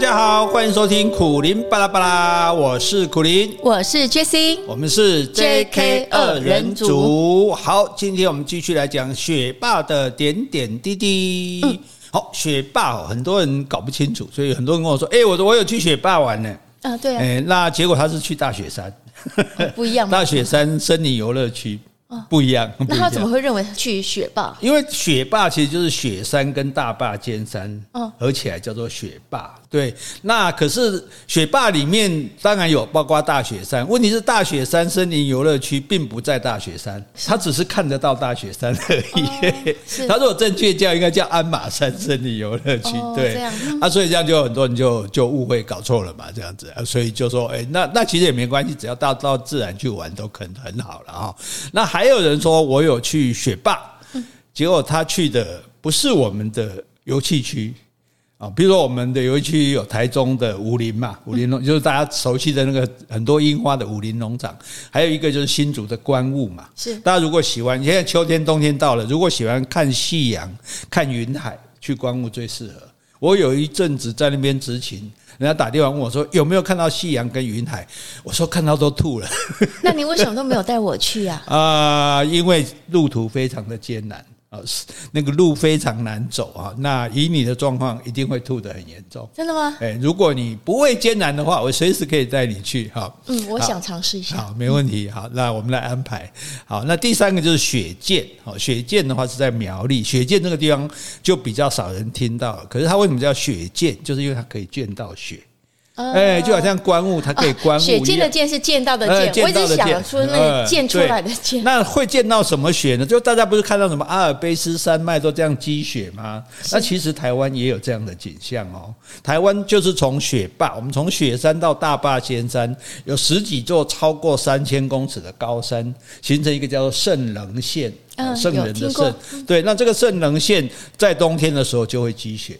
家好，欢迎收听苦林巴拉巴拉，我是苦林，我是 Jessie，我们是 JK 二人组。好，今天我们继续来讲雪霸的点点滴滴。嗯、好，雪霸很多人搞不清楚，所以很多人跟我说：“哎，我我有去雪霸玩呢。”啊，对啊。哎，那结果他是去大雪山，哦、不一样。大雪山森林游乐区。不一样，那他怎么会认为去雪霸？因为雪霸其实就是雪山跟大坝尖山合起来叫做雪霸。对，那可是雪霸里面当然有包括大雪山，问题是大雪山森林游乐区并不在大雪山，它只是看得到大雪山而已。它如果正确叫应该叫鞍马山森林游乐区。对，啊，所以这样就很多人就就误会搞错了嘛，这样子，所以就说，哎，那那其实也没关系，只要到到自然去玩都可能很好了哈。那还有人说我有去雪霸，结果他去的不是我们的游戏区。啊，比如说我们的游戏区有台中的武林嘛，武林农就是大家熟悉的那个很多樱花的武林农场，还有一个就是新竹的观雾嘛。是，大家如果喜欢，现在秋天冬天到了，如果喜欢看夕阳、看云海，去观雾最适合。我有一阵子在那边执勤，人家打电话问我说有没有看到夕阳跟云海，我说看到都吐了。那你为什么都没有带我去啊？啊，因为路途非常的艰难。啊，那个路非常难走啊！那以你的状况，一定会吐得很严重。真的吗？哎，如果你不畏艰难的话，我随时可以带你去。哈，嗯，我想尝试一下。好，没问题。好，那我们来安排。好，那第三个就是雪见。好，雪见的话是在苗栗。雪见这个地方就比较少人听到，可是它为什么叫雪见？就是因为它可以见到雪。哎，就好像观物，它可以观物。雪见的见是见到的见，我一直想说那个见出来的见。那会见到什么雪呢？就大家不是看到什么阿尔卑斯山脉都这样积雪吗？那其实台湾也有这样的景象哦。台湾就是从雪霸，我们从雪山到大霸尖山，有十几座超过三千公尺的高山，形成一个叫做圣棱线，圣人的圣。对，那这个圣棱线在冬天的时候就会积雪。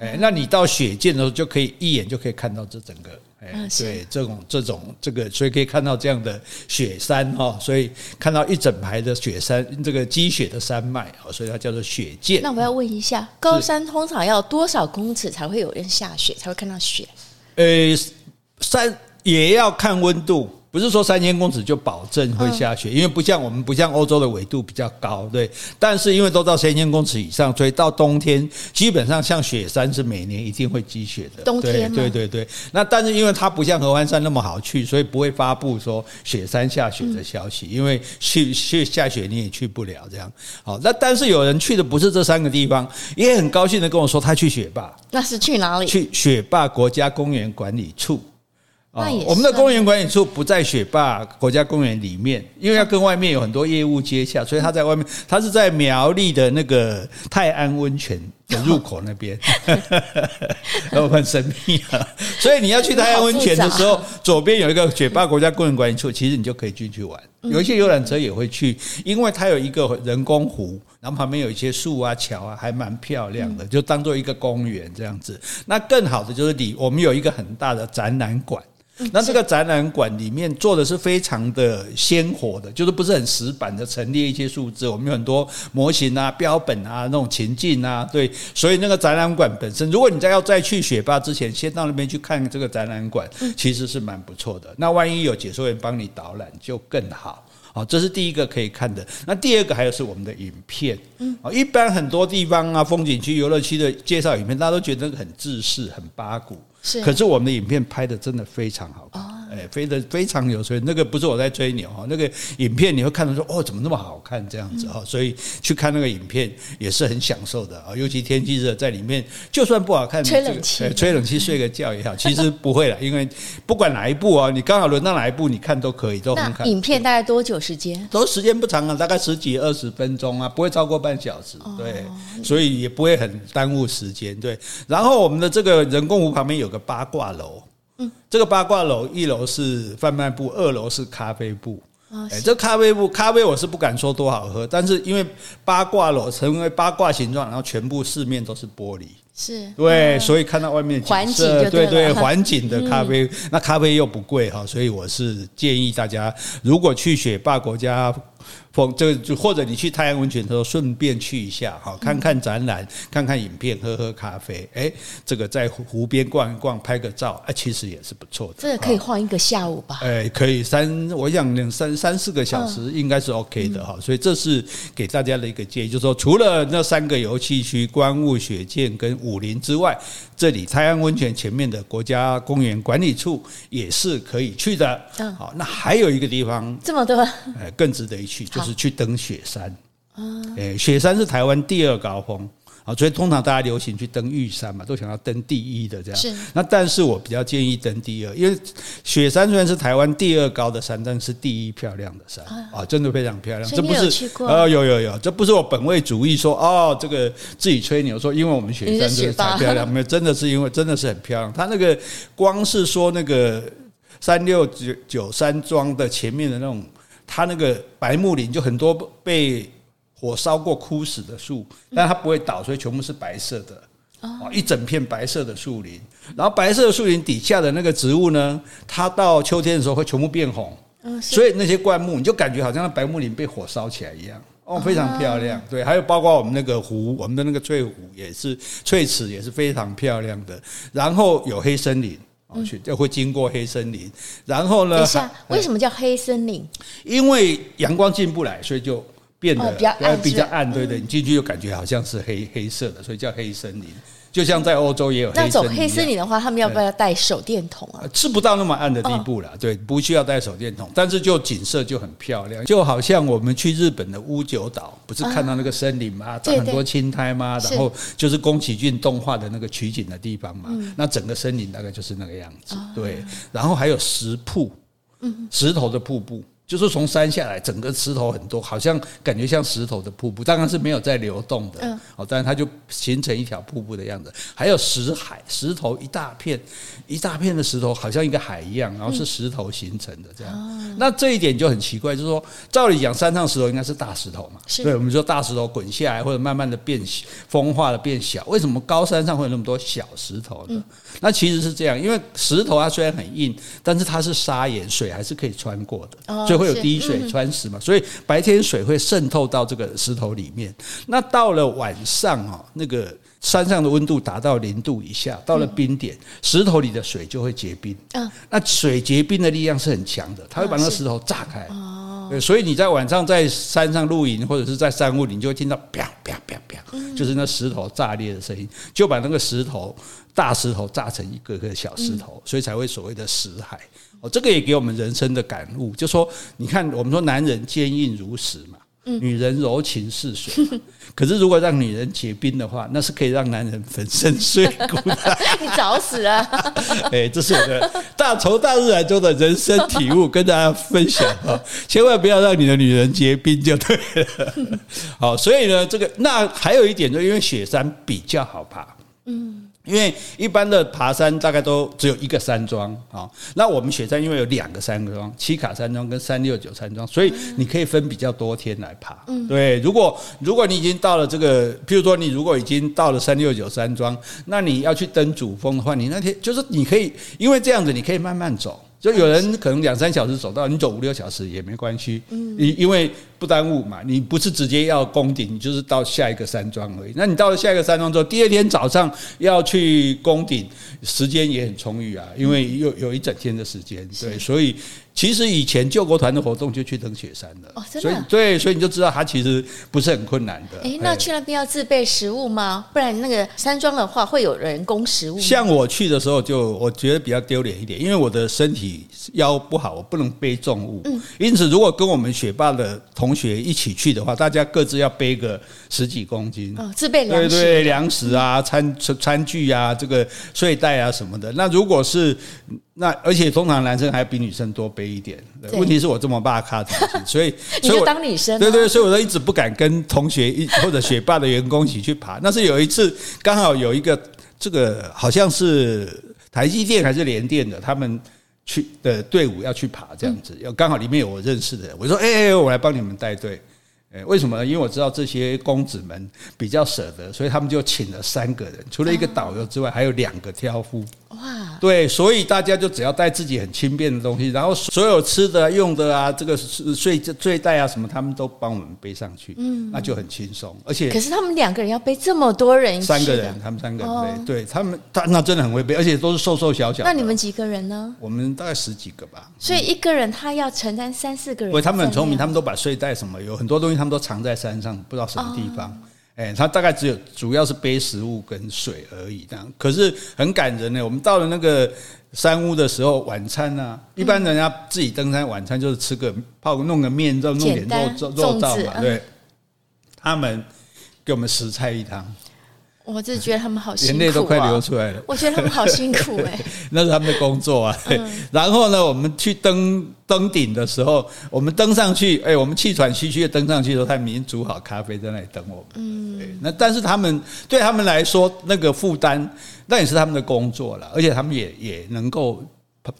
哎，那你到雪见的时候，就可以一眼就可以看到这整个，哎，对，这种这种这个，所以可以看到这样的雪山哈，所以看到一整排的雪山，这个积雪的山脉，所以它叫做雪见。那我要问一下，高山通常要多少公尺才会有人下雪，才会看到雪？呃，山也要看温度。不是说三千公尺就保证会下雪，因为不像我们不像欧洲的纬度比较高，对。但是因为都到三千公尺以上，所以到冬天基本上像雪山是每年一定会积雪的。冬天对对对对。那但是因为它不像合欢山那么好去，所以不会发布说雪山下雪的消息，因为去去下雪你也去不了这样。好，那但是有人去的不是这三个地方，也很高兴的跟我说他去雪霸。那是去哪里？去雪霸国家公园管理处。我们的公园管理处不在雪霸国家公园里面，因为要跟外面有很多业务接洽，所以他在外面，他是在苗栗的那个泰安温泉的入口那边，很神秘啊。所以你要去泰安温泉的时候，左边有一个雪霸国家公园管理处，其实你就可以进去玩。有一些游览车也会去，因为它有一个人工湖，然后旁边有一些树啊、桥啊，还蛮漂亮的，就当做一个公园这样子。那更好的就是里，我们有一个很大的展览馆。那这个展览馆里面做的是非常的鲜活的，就是不是很死板的陈列一些数字。我们有很多模型啊、标本啊、那种情境啊，对。所以那个展览馆本身，如果你在要再去雪霸之前，先到那边去看这个展览馆，其实是蛮不错的。那万一有解说员帮你导览，就更好。好，这是第一个可以看的。那第二个还有是我们的影片。嗯，一般很多地方啊，风景区、游乐区的介绍影片，大家都觉得很制式、很八股。是，可是我们的影片拍的真的非常好看。哎，飞得非常有水，那个不是我在吹牛哈，那个影片你会看到说哦，怎么那么好看这样子哈，所以去看那个影片也是很享受的啊，尤其天气热，在里面就算不好看，吹冷气，吹冷气睡个觉也好，其实不会了，因为不管哪一部啊，你刚好轮到哪一部，你看都可以，都很看。影片大概多久时间？都时间不长啊，大概十几二十分钟啊，不会超过半小时，对，所以也不会很耽误时间，对。然后我们的这个人工湖旁边有个八卦楼。嗯，这个八卦楼一楼是贩卖部，二楼是咖啡部。哎，这咖啡部咖啡我是不敢说多好喝，但是因为八卦楼成为八卦形状，然后全部四面都是玻璃。是。对，所以看到外面景色，对对，环境的咖啡，那咖啡又不贵哈，所以我是建议大家，如果去雪霸国家风这个就或者你去太阳温泉的时候，顺便去一下哈，看看展览，看看影片，喝喝咖啡，哎，这个在湖边逛一逛，拍个照，哎，其实也是不错的。这个可以晃一个下午吧？哎，可以三，我想两三三四个小时应该是 OK 的哈。所以这是给大家的一个建议，就是说除了那三个游戏区——观雾、雪见跟武林之外，这里太阳温泉前面的国家公园管理处也是可以去的。好，那还有一个地方这么多，哎，更值得一去，就是去登雪山。哎，雪山是台湾第二高峰。啊，所以通常大家流行去登玉山嘛，都想要登第一的这样。是。那但是我比较建议登第二，因为雪山虽然是台湾第二高的山，但是第一漂亮的山啊，真的非常漂亮。这不是啊，有有有，这不是我本位主义说哦，这个自己吹牛说，因为我们雪山就是才漂亮，没有，真的是因为真的是很漂亮。它那个光是说那个三六九九山庄的前面的那种，它那个白木林就很多被。火烧过枯死的树，但它不会倒，所以全部是白色的，哦，一整片白色的树林。然后白色的树林底下的那个植物呢，它到秋天的时候会全部变红，所以那些灌木你就感觉好像那白木林被火烧起来一样，哦，非常漂亮。对，还有包括我们那个湖，我们的那个翠湖也是翠池，也是非常漂亮的。然后有黑森林，哦，去就会经过黑森林。然后呢，等一下，为什么叫黑森林？因为阳光进不来，所以就。变得比较暗，比较暗，对对，你进去就感觉好像是黑黑色的，所以叫黑森林。就像在欧洲也有。那走黑森林的话，他们要不要带手电筒啊？吃不到那么暗的地步了，对，不需要带手电筒，但是就景色就很漂亮，就好像我们去日本的屋久岛，不是看到那个森林吗？长很多青苔吗？然后就是宫崎骏动画的那个取景的地方嘛。那整个森林大概就是那个样子，对。然后还有石瀑，嗯石头的瀑布。就是从山下来，整个石头很多，好像感觉像石头的瀑布，当然是没有在流动的，哦，但是它就形成一条瀑布的样子。还有石海，石头一大片，一大片的石头，好像一个海一样，然后是石头形成的这样。那这一点就很奇怪，就是说，照理讲，山上石头应该是大石头嘛？对，我们说大石头滚下来，或者慢慢的变小，风化的变小，为什么高山上会有那么多小石头呢？那其实是这样，因为石头它虽然很硬，但是它是砂岩，水还是可以穿过的，所以会有滴水穿石嘛，所以白天水会渗透到这个石头里面。那到了晚上啊，那个山上的温度达到零度以下，到了冰点，石头里的水就会结冰。那水结冰的力量是很强的，它会把那个石头炸开。对，所以你在晚上在山上露营或者是在山屋里，你就会听到啪啪啪啪，就是那石头炸裂的声音，就把那个石头大石头炸成一个个小石头，所以才会所谓的石海。哦，这个也给我们人生的感悟，就说你看，我们说男人坚硬如石嘛，女人柔情似水。可是如果让女人结冰的话，那是可以让男人粉身碎骨的。你找死啊！哎，这是我的大从大自然中的人生体悟，跟大家分享啊！千万不要让你的女人结冰就对了。好，所以呢，这个那还有一点，就因为雪山比较好爬。嗯。因为一般的爬山大概都只有一个山庄啊，那我们雪山因为有两个山庄，七卡山庄跟三六九山庄，所以你可以分比较多天来爬。对，如果如果你已经到了这个，譬如说你如果已经到了三六九山庄，那你要去登主峰的话，你那天就是你可以，因为这样子你可以慢慢走。就有人可能两三小时走到，你走五六小时也没关系，因因为不耽误嘛。你不是直接要攻顶，你就是到下一个山庄而已。那你到了下一个山庄之后，第二天早上要去攻顶，时间也很充裕啊，因为有有一整天的时间，对，所以。其实以前救国团的活动就去登雪山了，哦，真的，所以对，所以你就知道它其实不是很困难的。诶，那去那边要自备食物吗？不然那个山庄的话会有人供食物。像我去的时候，就我觉得比较丢脸一点，因为我的身体腰不好，我不能背重物。嗯，因此如果跟我们雪霸的同学一起去的话，大家各自要背个十几公斤，哦，自备粮食，对对，粮食啊，餐餐具啊，这个睡袋啊什么的。那如果是那而且通常男生还比女生多背一点，问题是我这么大咖 所以你就当女生，对对，所以我都一直不敢跟同学一 或者学霸的员工一起去爬。那是有一次刚好有一个这个好像是台积电还是联电的，他们去的队伍要去爬这样子，要刚好里面有我认识的人，我说哎，我来帮你们带队。哎，为什么呢？因为我知道这些公子们比较舍得，所以他们就请了三个人，除了一个导游之外，还有两个挑夫。哇，对，所以大家就只要带自己很轻便的东西，然后所有吃的、用的啊，这个睡睡袋啊什么，他们都帮我们背上去，嗯，那就很轻松。而且，可是他们两个人要背这么多人，三个人，他们三个人背，哦、对他们，他那真的很会背，而且都是瘦瘦小小。那你们几个人呢？我们大概十几个吧。所以一个人他要承担三四个人。不，他们很聪明，他们都把睡袋什么有很多东西，他们都藏在山上，不知道什么地方。哦哎，他大概只有主要是背食物跟水而已，这样。可是很感人呢。我们到了那个山屋的时候，晚餐呢、啊，一般人家自己登山晚餐就是吃个泡弄个面，就弄点肉肉肉燥嘛，对。他们给我们十菜一汤。我就觉得他们好辛苦，眼泪都快流出来了。我觉得他们好辛苦哎，那是他们的工作啊。然后呢，我们去登登顶的时候，我们登上去，哎，我们气喘吁吁的登上去的时候，他们已经煮好咖啡在那里等我们。嗯，那但是他们对他们来说，那个负担那也是他们的工作了，而且他们也也能够。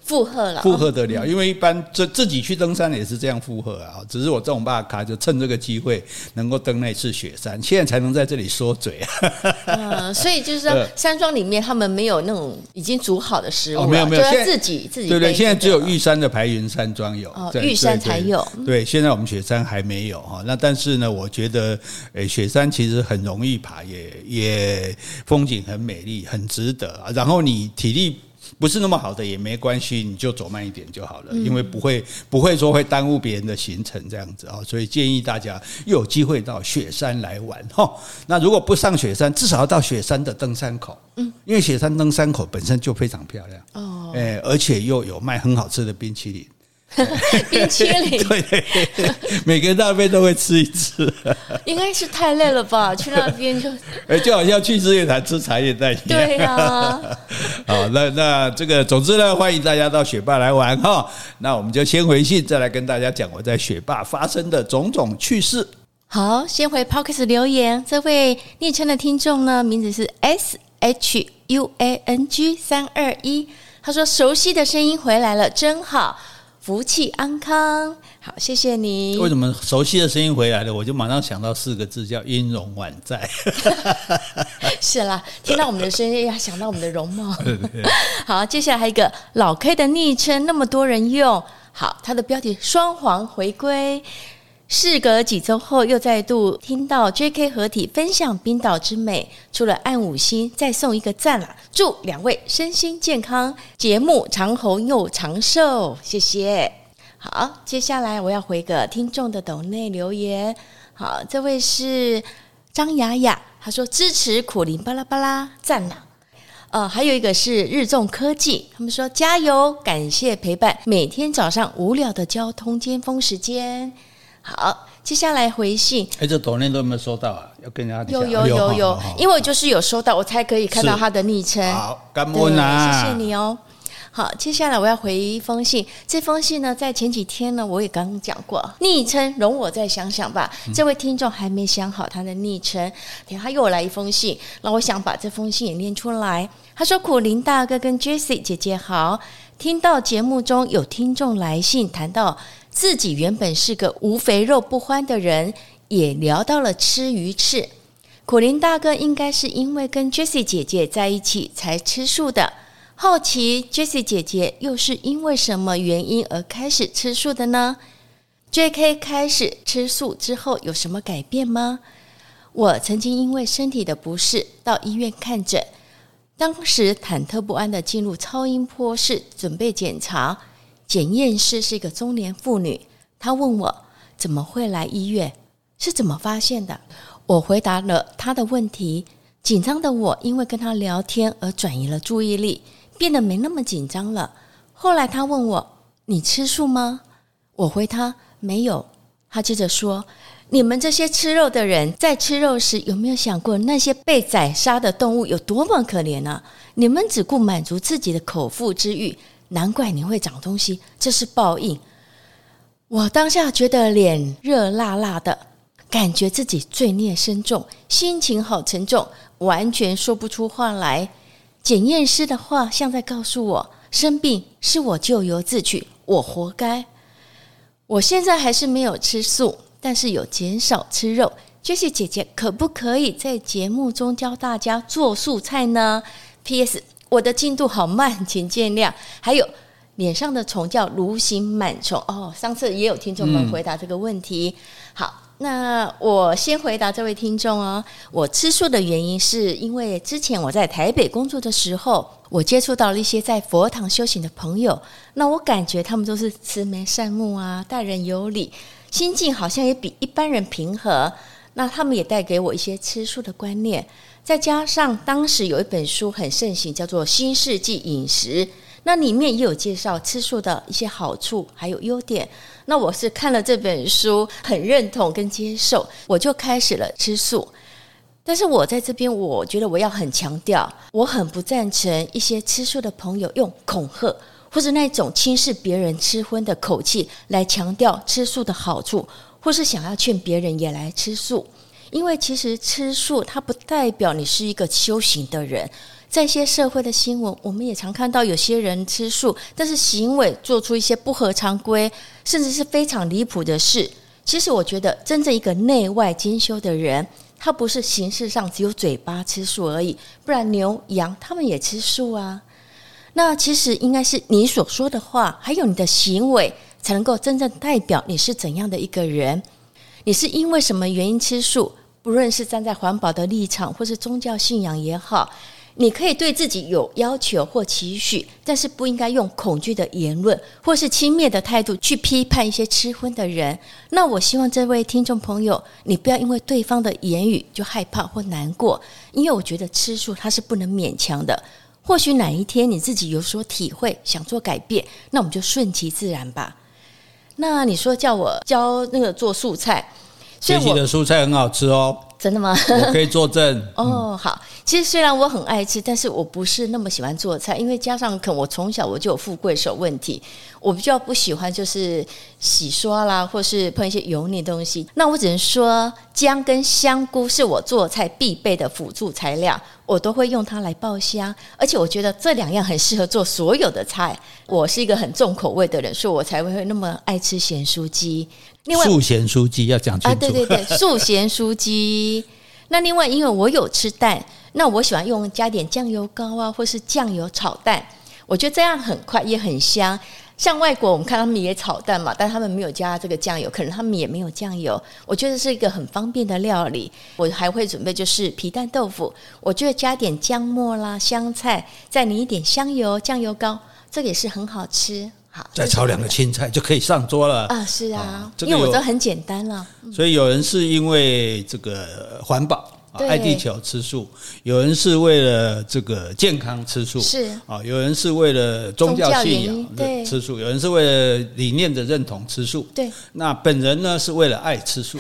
负荷了，负荷得了，因为一般自自己去登山也是这样负荷啊。只是我这种巴卡就趁这个机会能够登那次雪山，现在才能在这里说嘴啊。嗯，所以就是说，山庄里面他们没有那种已经煮好的食物，没有没有，现在自己自己对对，现在只有玉山的白云山庄有，玉山才有。对，现在我们雪山还没有哈。那但是呢，我觉得诶，雪山其实很容易爬，也也风景很美丽，很值得。然后你体力。不是那么好的也没关系，你就走慢一点就好了，因为不会不会说会耽误别人的行程这样子啊，所以建议大家又有机会到雪山来玩哈。那如果不上雪山，至少要到雪山的登山口，嗯，因为雪山登山口本身就非常漂亮哦，哎，而且又有卖很好吃的冰淇淋。冰淇淋，对，对，对，每个大辈都会吃一次。应该是太累了吧？去那边就，哎，就好像去日月潭吃茶叶蛋一样。对呀、啊。好，那那这个，总之呢，欢迎大家到雪霸来玩哈。那我们就先回信，再来跟大家讲我在雪霸发生的种种趣事。好，先回 Podcast 留言，这位昵称的听众呢，名字是 S H U A N G 三二一，他说：“熟悉的声音回来了，真好。”福气安康，好，谢谢你。为什么熟悉的声音回来了，我就马上想到四个字，叫音容宛在。是啦，听到我们的声音，要想到我们的容貌。好，接下来还有一个老 K 的昵称，那么多人用。好，他的标题双簧回归。事隔几周后，又再度听到 J.K. 合体分享冰岛之美，除了按五星，再送一个赞啦！祝两位身心健康，节目长红又长寿，谢谢。好，接下来我要回个听众的抖内留言。好，这位是张雅雅，她说支持苦苓巴拉巴拉，赞啦！呃，还有一个是日众科技，他们说加油，感谢陪伴，每天早上无聊的交通尖峰时间。好，接下来回信。哎，这抖内都有没有收到啊？要跟人家有有有有，因为我就是有收到，我才可以看到他的昵称。好，感恩啊，谢谢你哦。好，接下来我要回一封信。这封信呢，在前几天呢，我也刚刚讲过。昵称容我再想想吧。嗯、这位听众还没想好他的昵称，等他又来一封信，那我想把这封信也念出来。他说：“苦林大哥跟 Jessie 姐姐好，听到节目中有听众来信谈到。”自己原本是个无肥肉不欢的人，也聊到了吃鱼翅。苦苓大哥应该是因为跟 Jessie 姐姐在一起才吃素的，好奇 Jessie 姐姐又是因为什么原因而开始吃素的呢？JK 开始吃素之后有什么改变吗？我曾经因为身体的不适到医院看诊，当时忐忑不安地进入超音波室准备检查。检验师是一个中年妇女，她问我怎么会来医院，是怎么发现的？我回答了她的问题。紧张的我因为跟她聊天而转移了注意力，变得没那么紧张了。后来她问我：“你吃素吗？”我回她：“没有。”她接着说：“你们这些吃肉的人，在吃肉时有没有想过那些被宰杀的动物有多么可怜呢？你们只顾满足自己的口腹之欲。”难怪你会长东西，这是报应。我当下觉得脸热辣辣的，感觉自己罪孽深重，心情好沉重，完全说不出话来。检验师的话像在告诉我，生病是我咎由自取，我活该。我现在还是没有吃素，但是有减少吃肉。Jessie 姐姐可不可以在节目中教大家做素菜呢？P.S. 我的进度好慢，请见谅。还有脸上的虫叫蠕形螨虫哦，上次也有听众们回答这个问题。嗯、好，那我先回答这位听众哦。我吃素的原因是因为之前我在台北工作的时候，我接触到了一些在佛堂修行的朋友，那我感觉他们都是慈眉善目啊，待人有礼，心境好像也比一般人平和。那他们也带给我一些吃素的观念。再加上当时有一本书很盛行，叫做《新世纪饮食》，那里面也有介绍吃素的一些好处还有优点。那我是看了这本书，很认同跟接受，我就开始了吃素。但是我在这边，我觉得我要很强调，我很不赞成一些吃素的朋友用恐吓或者那种轻视别人吃荤的口气来强调吃素的好处，或是想要劝别人也来吃素。因为其实吃素，它不代表你是一个修行的人。在一些社会的新闻，我们也常看到有些人吃素，但是行为做出一些不合常规，甚至是非常离谱的事。其实我觉得，真正一个内外兼修的人，他不是形式上只有嘴巴吃素而已，不然牛羊他们也吃素啊。那其实应该是你所说的话，还有你的行为，才能够真正代表你是怎样的一个人。你是因为什么原因吃素？不论是站在环保的立场，或是宗教信仰也好，你可以对自己有要求或期许，但是不应该用恐惧的言论或是轻蔑的态度去批判一些吃荤的人。那我希望这位听众朋友，你不要因为对方的言语就害怕或难过，因为我觉得吃素它是不能勉强的。或许哪一天你自己有所体会，想做改变，那我们就顺其自然吧。那你说叫我教那个做素菜？学习的蔬菜很好吃哦，真的吗？我可以作证。哦，好。其实虽然我很爱吃，但是我不是那么喜欢做菜，因为加上可能我从小我就有富贵手问题，我比较不喜欢就是洗刷啦，或是碰一些油腻的东西。那我只能说，姜跟香菇是我做菜必备的辅助材料，我都会用它来爆香。而且我觉得这两样很适合做所有的菜。我是一个很重口味的人，所以我才会那么爱吃咸酥鸡。另外，素咸酥鸡要讲清楚。啊，对对对，素咸酥鸡。那另外，因为我有吃蛋，那我喜欢用加点酱油膏啊，或是酱油炒蛋。我觉得这样很快也很香。像外国，我们看他们也炒蛋嘛，但他们没有加这个酱油，可能他们也没有酱油。我觉得是一个很方便的料理。我还会准备就是皮蛋豆腐，我觉得加点姜末啦、香菜，再淋一点香油、酱油膏，这个也是很好吃。再炒两个青菜就可以上桌了啊！是啊，因为我都很简单了。所以有人是因为这个环保。爱地球吃素，有人是为了这个健康吃素，是啊，有人是为了宗教信仰吃素，有人是为了理念的认同吃素。对，那本人呢是为了爱吃素，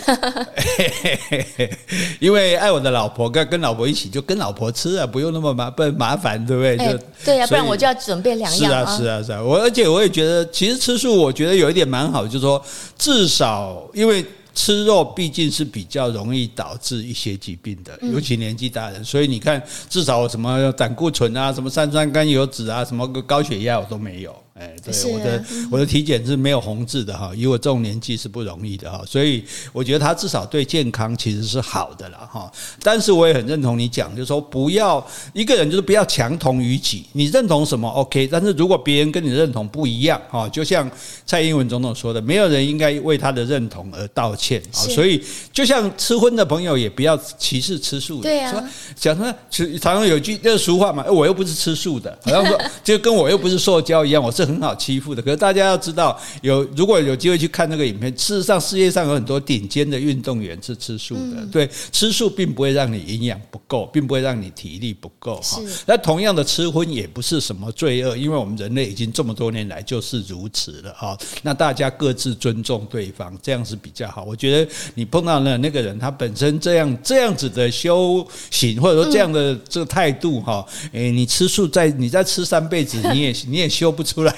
因为爱我的老婆，跟跟老婆一起就跟老婆吃啊，不用那么麻不麻烦，对不对？就对呀，不然我就要准备两样。是啊，是啊，是啊。我而且我也觉得，其实吃素，我觉得有一点蛮好，就是说至少因为。吃肉毕竟是比较容易导致一些疾病的，尤其年纪大人。所以你看，至少什么胆固醇啊，什么三酸甘油脂啊，什么个高血压我都没有。哎，对，我的我的体检是没有红字的哈，以我这种年纪是不容易的哈，所以我觉得它至少对健康其实是好的了哈。但是我也很认同你讲，就是说不要一个人就是不要强同于己，你认同什么 OK，但是如果别人跟你认同不一样哈，就像蔡英文总统说的，没有人应该为他的认同而道歉啊。所以就像吃荤的朋友也不要歧视吃素的，对啊，讲什么常常有句就是俗话嘛，我又不是吃素的，好像说 就跟我又不是塑胶一样，我是。很好欺负的，可是大家要知道，有如果有机会去看那个影片，事实上世界上有很多顶尖的运动员是吃素的。嗯、对，吃素并不会让你营养不够，并不会让你体力不够哈。那同样的，吃荤也不是什么罪恶，因为我们人类已经这么多年来就是如此了哈。那大家各自尊重对方，这样是比较好。我觉得你碰到了那个人，他本身这样这样子的修行，或者说这样的这个态度哈，诶，你吃素再你再吃三辈子，你也你也修不出来。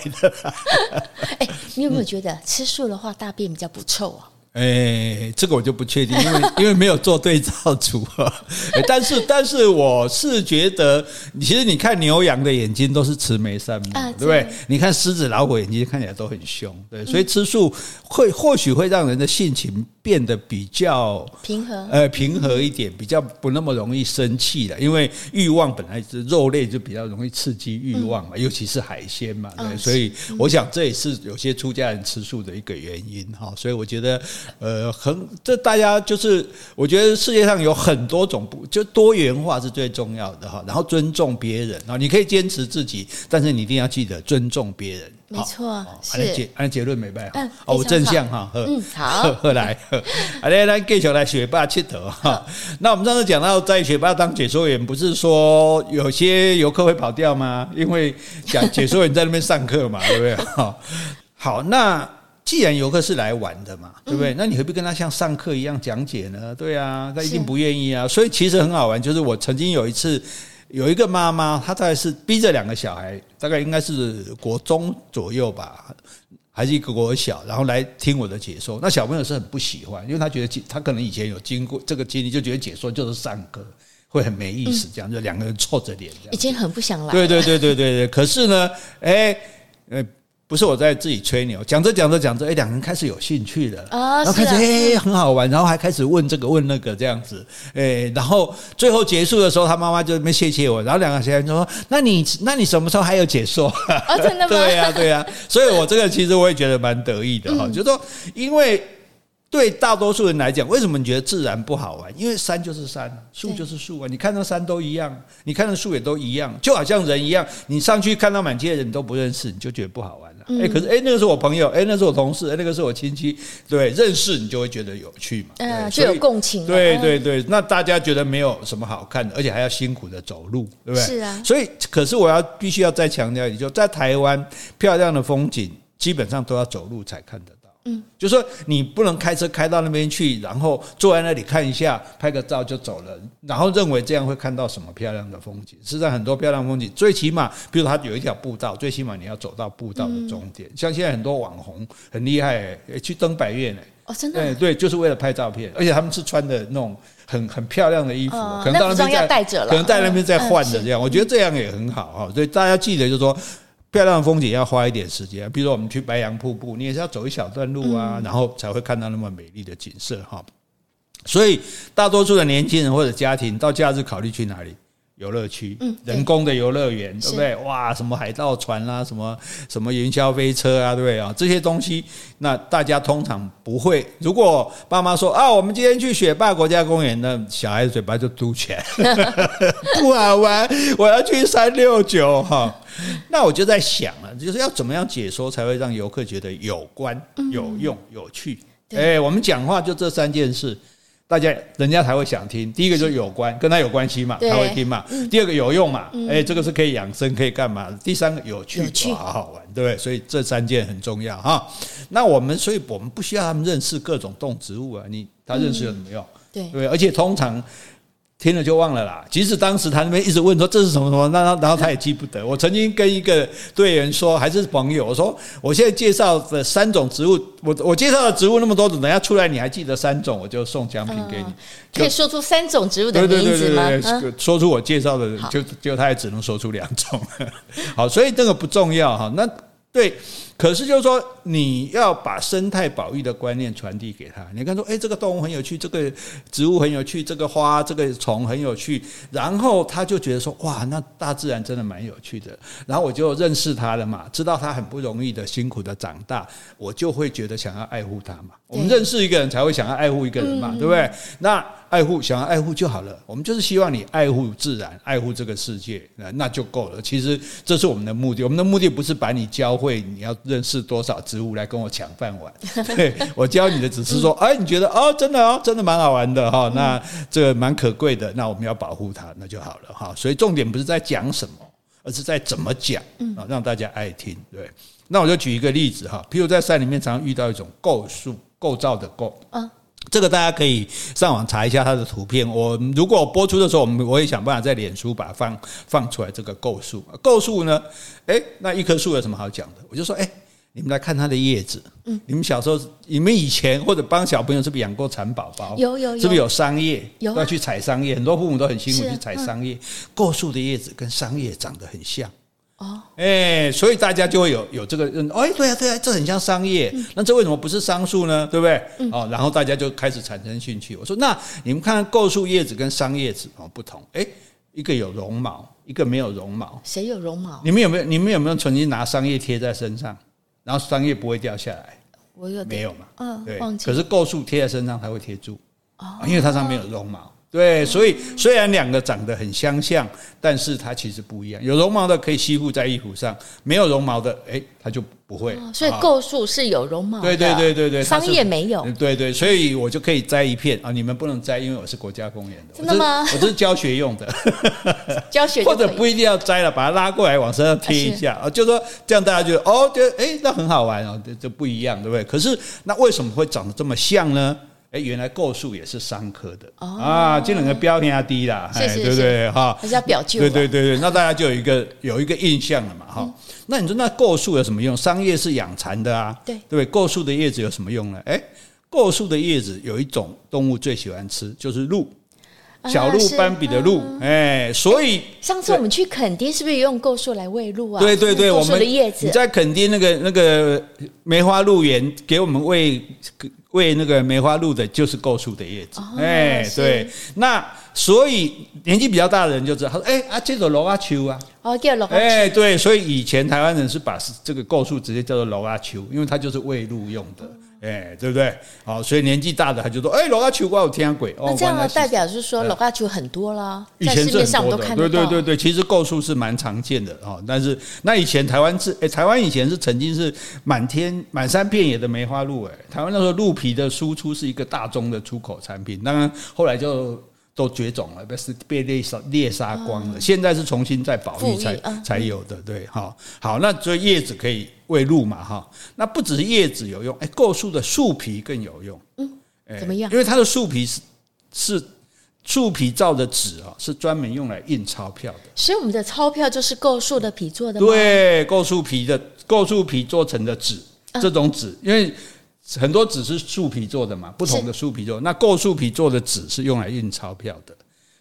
哎、你有没有觉得吃素的话大便比较不臭啊？哎、欸，这个我就不确定，因为 因为没有做对照组合。但是但是我是觉得，其实你看牛羊的眼睛都是慈眉善目，对不对？你看狮子老虎眼睛看起来都很凶，对，所以吃素会或许会让人的性情变得比较平和，呃，平和一点，比较不那么容易生气的，因为欲望本来是肉类就比较容易刺激欲望嘛，尤其是海鲜嘛，对，所以我想这也是有些出家人吃素的一个原因哈。所以我觉得。呃，很，这大家就是，我觉得世界上有很多种不，就多元化是最重要的哈。然后尊重别人啊，你可以坚持自己，但是你一定要记得尊重别人。没错，是。结，按结论没办法。嗯，哦，正向哈。嗯，好。后来，来来，继续来学霸切头哈。那我们上次讲到，在学霸当解说员，不是说有些游客会跑掉吗？因为讲解说员在那边上课嘛，对不对？哈，好，那。既然游客是来玩的嘛，对不对？那你何必跟他像上课一样讲解呢？对啊，他一定不愿意啊。所以其实很好玩，就是我曾经有一次，有一个妈妈，她大概是逼着两个小孩，大概应该是国中左右吧，还是一个国小，然后来听我的解说。那小朋友是很不喜欢，因为他觉得他可能以前有经过这个经历，就觉得解说就是上课，会很没意思，这样就两个人臭着脸，已经很不想来。对对对对对对。可是呢，哎，呃。不是我在自己吹牛，讲着讲着讲着，哎，两个人开始有兴趣了，然后开始哎很好玩，然后还开始问这个问那个这样子，哎，然后最后结束的时候，他妈妈就那边谢谢我，然后两个小孩就说：“那你那你什么时候还有解说？”哦，真的吗？对 呀对呀，所以我这个其实我也觉得蛮得意的哈，就是说因为。对大多数人来讲，为什么你觉得自然不好玩？因为山就是山，树就是树啊。你看到山都一样，你看到树也都一样，就好像人一样。你上去看到满街的人都不认识，你就觉得不好玩了。哎，可是哎，那个是我朋友，哎，那是我同事，哎，那个是我亲戚，对，认识你就会觉得有趣嘛，嗯，就有共情。对对对，那大家觉得没有什么好看的，而且还要辛苦的走路，对不对？是啊。所以，可是我要必须要再强调一句，就在台湾，漂亮的风景基本上都要走路才看得到。嗯，就说你不能开车开到那边去，然后坐在那里看一下，拍个照就走了，然后认为这样会看到什么漂亮的风景。实际上很多漂亮风景，最起码，比如它有一条步道，最起码你要走到步道的终点。像现在很多网红很厉害，去登百岳呢。哦，真的？对，就是为了拍照片，而且他们是穿的那种很很漂亮的衣服，可能到那边再带着了，可能在那边再换的这样。我觉得这样也很好哈。所以大家记得就是说。漂亮的风景要花一点时间，比如说我们去白杨瀑布，你也是要走一小段路啊，然后才会看到那么美丽的景色哈。所以大多数的年轻人或者家庭到假日考虑去哪里？游乐区，人工的游乐园，对不对？哇，什么海盗船啊，什么什么云霄飞车啊，对不对啊？这些东西，那大家通常不会。如果爸妈说啊，我们今天去雪霸国家公园，那小孩子嘴巴就嘟起来，不好玩，我要去三六九哈。那我就在想了，就是要怎么样解说才会让游客觉得有关、有用、有趣？哎，我们讲话就这三件事。大家人家才会想听。第一个就是有关，跟他有关系嘛，他会听嘛。第二个有用嘛，哎，这个是可以养生，可以干嘛？第三个有趣，好好玩，对不对？所以这三件很重要哈。那我们，所以我们不需要他们认识各种动植物啊，你他认识有什么用？对对，而且通常。听了就忘了啦。即使当时他那边一直问说，这是什么什么，那然后他也记不得。我曾经跟一个队员说，还是朋友，我说我现在介绍的三种植物，我我介绍的植物那么多种，等下出来你还记得三种，我就送奖品给你。可以说出三种植物的名字吗？对对对对，说出我介绍的，就就他也只能说出两种。好，所以这个不重要哈。那对。可是就是说，你要把生态保育的观念传递给他。你看说，诶，这个动物很有趣，这个植物很有趣，这个花、这个虫很有趣，然后他就觉得说，哇，那大自然真的蛮有趣的。然后我就认识他了嘛，知道他很不容易的、辛苦的长大，我就会觉得想要爱护他嘛。我们认识一个人才会想要爱护一个人嘛，对不对？那爱护，想要爱护就好了。我们就是希望你爱护自然，爱护这个世界，那那就够了。其实这是我们的目的。我们的目的不是把你教会，你要。认识多少植物来跟我抢饭碗？对，我教你的只是说，哎，你觉得哦，真的哦，真的蛮好玩的哈。那这个蛮可贵的，那我们要保护它，那就好了哈。所以重点不是在讲什么，而是在怎么讲啊，让大家爱听。对，那我就举一个例子哈，譬如在山里面常常遇到一种构树，构造的构啊。这个大家可以上网查一下它的图片。我如果播出的时候，我们我也想办法在脸书把它放放出来。这个构树，构树呢，诶，那一棵树有什么好讲的？我就说，诶，你们来看它的叶子。嗯，你们小时候，你们以前或者帮小朋友是不是养过蚕宝宝？有有有，是不是有桑叶？有、啊、要去采桑叶，很多父母都很辛苦去采桑叶。构树、嗯、的叶子跟桑叶长得很像。哦，哎，所以大家就会有有这个认，哎，对啊，对啊，这很像桑叶，嗯、那这为什么不是桑树呢？对不对？嗯、哦，然后大家就开始产生兴趣。我说，那你们看构树叶子跟桑叶子哦不同，哎，一个有绒毛，一个没有绒毛。谁有绒毛？你们有没有？你们有没有曾经拿桑叶贴在身上，然后桑叶不会掉下来？我有，没有嘛？嗯，对。可是构树贴在身上，它会贴住，哦，因为它上面有绒毛。对，所以虽然两个长得很相像，但是它其实不一样。有绒毛的可以吸附在衣服上，没有绒毛的，哎，它就不会。所以构树是有绒毛的，对对对对对，桑叶没有。对对，所以我就可以摘一片啊，你们不能摘，因为我是国家公园的。真的吗？我这是教学用的，教学或者不一定要摘了，把它拉过来往身上贴一下啊，就说这样大家觉得哦，觉得哎，那很好玩哦，这这不一样，对不对？可是那为什么会长得这么像呢？哎，原来构树也是桑科的、哦、啊，这两个标偏低啦，是是是对不对？哈，还是要表旧。对对对对，那大家就有一个有一个印象了嘛，哈、嗯。那你说那构树有什么用？桑叶是养蚕的啊，对对不对？构树的叶子有什么用呢？哎，构树的叶子有一种动物最喜欢吃，就是鹿，小鹿斑比的鹿。哎，所以上次我们去垦丁是不是也用构树来喂鹿啊？对对对，我们的叶子。你在垦丁那个那个梅花鹿园给我们喂。喂那个梅花鹿的，就是构树的叶子。哎，对，那所以年纪比较大的人就知道，他说：“哎啊，这个罗阿秋啊。”哦，叫罗阿秋。哎，对，所以以前台湾人是把这个构树直接叫做罗阿秋，因为它就是喂鹿用的。哎，对不对？好，所以年纪大的他就说：“哎，罗阿秋怪有天鬼。”哦，这样代表是说老阿球很多了，以前市面上我都看得到。对对对对，其实构数是蛮常见的哦。但是那以前台湾是哎，台湾以前是曾经是满天满山遍野的梅花鹿哎，台湾那时候鹿皮的输出是一个大宗的出口产品，当然后来就都绝种了，被是被猎杀猎杀光了。现在是重新再保育才才有的，对，哈，好，那所以叶子可以。喂鹿嘛，哈，那不只是叶子有用，哎，构树的树皮更有用，嗯，怎么样？因为它的树皮是是树皮造的纸啊，是专门用来印钞票的。所以我们的钞票就是构树的皮做的吗？对，构树皮的构树皮做成的纸，这种纸，因为很多纸是树皮做的嘛，不同的树皮做，那构树皮做的纸是用来印钞票的。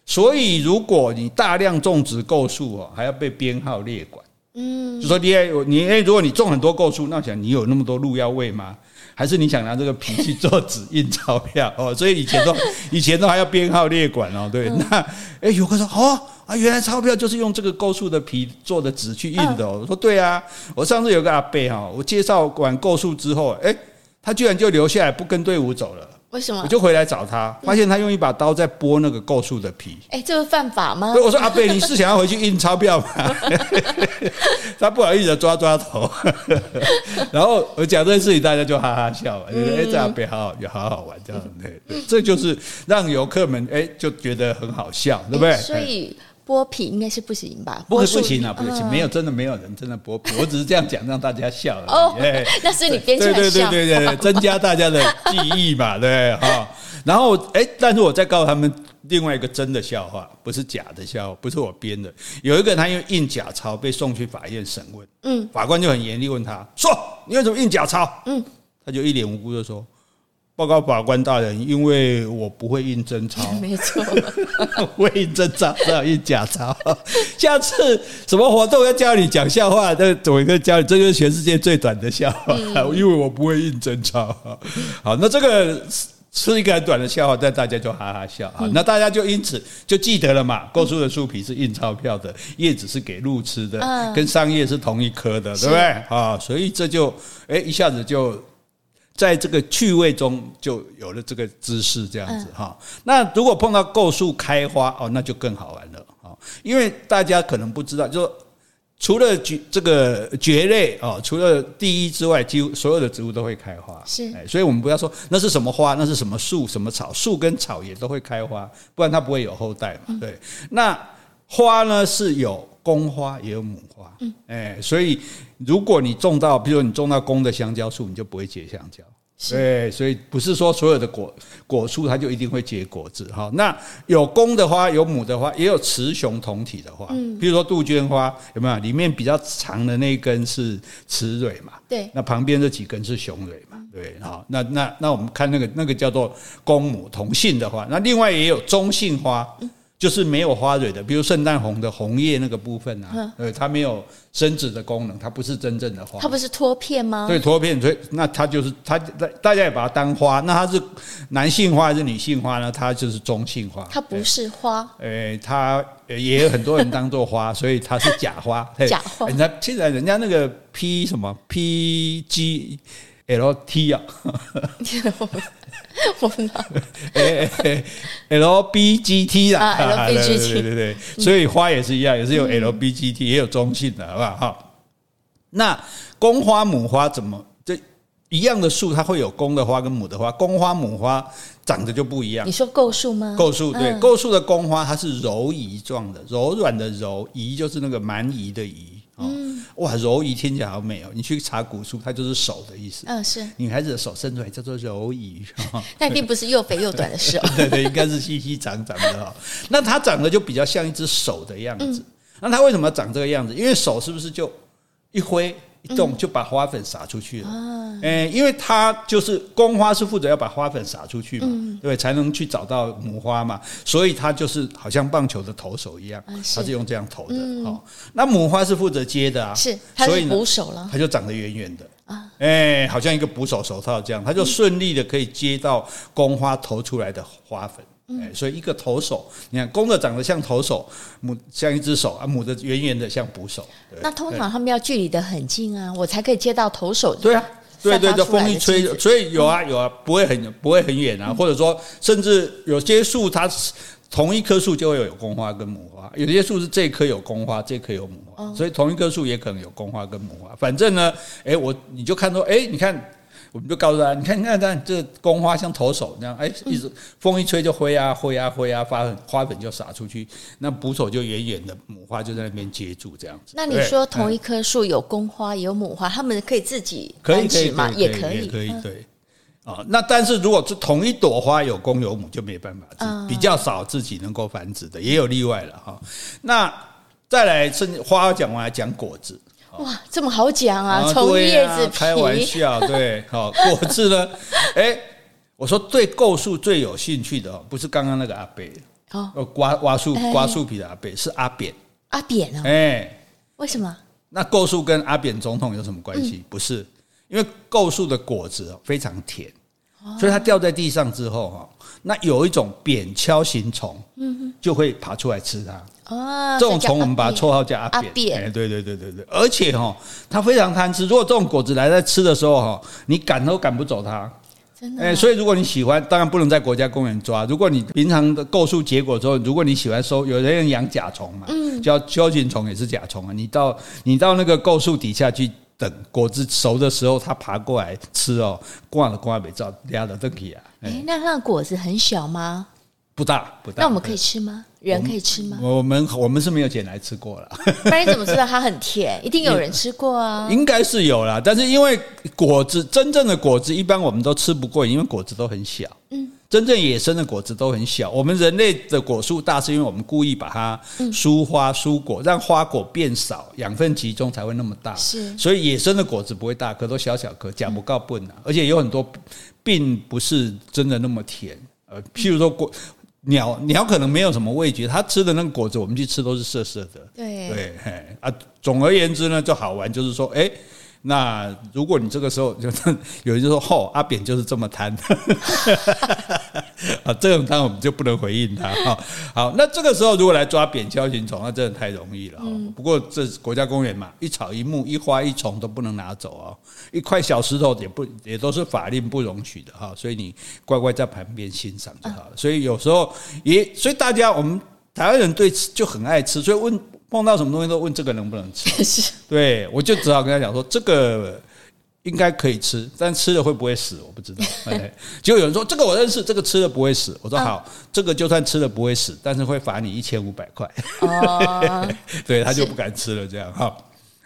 所以如果你大量种植构树哦，还要被编号列管。嗯，就说你你哎，如果你种很多构树，那我想你有那么多鹿要喂吗？还是你想拿这个皮去做纸印钞票哦？所以以前都 以前都还要编号列管哦。对，那哎，有个说哦啊，原来钞票就是用这个构树的皮做的纸去印的哦。我说对啊，我上次有个阿伯哈，我介绍完构树之后，哎，他居然就留下来不跟队伍走了。为什么？我就回来找他，发现他用一把刀在剥那个构树的皮。哎、欸，这是犯法吗？对，我说阿伯，你是想要回去印钞票吗？他不好意思抓抓头。然后我讲这件事情，大家就哈哈笑，哎，这阿伯好好，也好好玩这样子。对，这就是让游客们哎就觉得很好笑，对不对？所以。剥皮应该是不行吧？不不行啊，不行，没有真的没有人真的剥皮，我只是这样讲让大家笑而已。哦，那是你编出来的笑，对对对对，增加大家的记忆嘛，对哈。然后哎，但是我再告诉他们另外一个真的笑话，不是假的笑话，不是我编的。有一个人他因为印假钞被送去法院审问，嗯，法官就很严厉问他说：“你为什么印假钞？”嗯，他就一脸无辜的说。报告法官大人，因为我不会印真钞，没错，会印真钞，只好印假钞。下次什么活动要教你讲笑话，这怎么一个教你？这就是全世界最短的笑话，嗯、因为我不会印真钞。好，那这个是一个很短的笑话，但大家就哈哈笑。好，那大家就因此就记得了嘛。构树的树皮是印钞票的，叶子是给鹿吃的，跟桑叶是同一科的，对不对？啊，所以这就哎一下子就。在这个趣味中就有了这个知识，这样子哈。那如果碰到构树开花哦，那就更好玩了啊！因为大家可能不知道，就说除了蕨这个蕨类哦，除了第一之外，几乎所有的植物都会开花。是，所以我们不要说那是什么花，那是什么树、什么草，树跟草也都会开花，不然它不会有后代嘛。对，那花呢是有。公花也有母花，哎，所以如果你种到，比如你种到公的香蕉树，你就不会结香蕉。对，所以不是说所有的果果树它就一定会结果子哈。那有公的花，有母的花，也有雌雄同体的花。嗯，比如说杜鹃花，有没有？里面比较长的那一根是雌蕊嘛？对。那旁边这几根是雄蕊嘛？对。好，那那那我们看那个那个叫做公母同性的花。那另外也有中性花。嗯就是没有花蕊的，比如圣诞红的红叶那个部分啊，呃，它没有生殖的功能，它不是真正的花。它不是托片吗？对，托片，所以那它就是它，大家也把它当花。那它是男性花还是女性花呢？它就是中性花。它不是花。诶，它也有很多人当做花，所以它是假花。假花。人家现在人家那个 P 什么 P G L T 啊。我们 L B G T 啦，L B G T，对对对，所以花也是一样，也是有 L B G T，也有中性的，好不好？哈，那公花母花怎么这一样的树，它会有公的花跟母的花，公花母花长得就不一样。你说构树吗？构树对，构树的公花它是柔荑状的，柔软的柔，荑就是那个蛮夷的夷。嗯，哇，柔荑听起来好美哦！你去查古书，它就是手的意思。嗯，是女孩子的手伸出来叫做柔荑。但并不是又肥又短的手。对对，应该是细细长长的哈。那它长得就比较像一只手的样子。那它为什么要长这个样子？因为手是不是就一挥？一动就把花粉撒出去了，哎，因为它就是公花是负责要把花粉撒出去嘛，对，才能去找到母花嘛，所以它就是好像棒球的投手一样，它是。用这样投的。好，那母花是负责接的啊，是，它是捕手了，它就长得圆圆的。啊，哎，好像一个捕手手套这样，它就顺利的可以接到公花投出来的花粉。哎，所以一个投手，你看公的长得像投手，母像一只手啊，母的圆圆的像捕手。那通常他们要距离得很近啊，我才可以接到投手。对啊，对对，这风一吹，所以有啊有啊，不会很不会很远啊，或者说甚至有些树它同一棵树就会有公花跟母花，有些树是这棵有公花，这棵有母花，所以同一棵树也可能有公花跟母花。反正呢，哎，我你就看到，哎，你看。我们就告诉他，你看，你看，看，这公花像投手那样，哎，一直风一吹就挥啊挥啊挥啊，花花粉就洒出去，那捕手就远远的，母花就在那边接住这样子。那你说同一棵树有公花有母花，他们可以自己繁殖吗？也可以，可以，对。啊，那但是如果是同一朵花有公有母，就没办法，比较少自己能够繁殖的，也有例外了哈。那再来，剩花讲完来讲果子。哇，这么好讲啊！从叶子皮，开玩笑，对，好果子呢？哎，我说对构树最有兴趣的哦，不是刚刚那个阿伯哦，刮挖树刮树皮的阿伯，是阿扁。阿扁哦，哎，为什么？那构树跟阿扁总统有什么关系？不是，因为构树的果子非常甜，所以它掉在地上之后哈，那有一种扁锹形虫，嗯，就会爬出来吃它。哦，这种虫我们把它绰号叫阿扁，哎，对对对对对，而且哈，它非常贪吃。如果这种果子来在吃的时候哈，你赶都赶不走它，真的。哎，所以如果你喜欢，当然不能在国家公园抓。如果你平常的构树结果之后，如果你喜欢收，有人养甲虫嘛，嗯，叫锹形虫也是甲虫啊。你到你到那个构树底下去等果子熟的时候，它爬过来吃哦，挂了挂没照，压的都可以啊。哎，那它的果子很小吗？不大不大，那我们可以吃吗？人可以吃吗？我们我们是没有捡来吃过了。那你怎么知道它很甜？一定有人吃过啊。应该是有啦，但是因为果子真正的果子一般我们都吃不过，因为果子都很小。嗯，真正野生的果子都很小。我们人类的果树大，是因为我们故意把它疏花疏果，让花果变少，养分集中才会那么大。是，所以野生的果子不会大颗，都小小颗，讲不告笨啊。而且有很多并不是真的那么甜。呃，譬如说果。鸟鸟可能没有什么味觉，它吃的那个果子，我们去吃都是涩涩的。对对，啊，总而言之呢，就好玩，就是说，哎。那如果你这个时候就 有人就说，吼，阿扁就是这么贪，啊，这种当然我们就不能回应他。哈，好，那这个时候如果来抓扁锹形虫，那真的太容易了。不过这是国家公园嘛，一草一木、一花一虫都不能拿走哦，一块小石头也不也都是法令不容许的哈，所以你乖乖在旁边欣赏就好了。所以有时候也，所以大家我们台湾人对吃就很爱吃，所以问。碰到什么东西都问这个能不能吃？是，对，我就只好跟他讲说，这个应该可以吃，但吃了会不会死我不知道。结果有人说这个我认识，这个吃了不会死。我说好，这个就算吃了不会死，但是会罚你一千五百块。哦，对，他就不敢吃了，这样哈。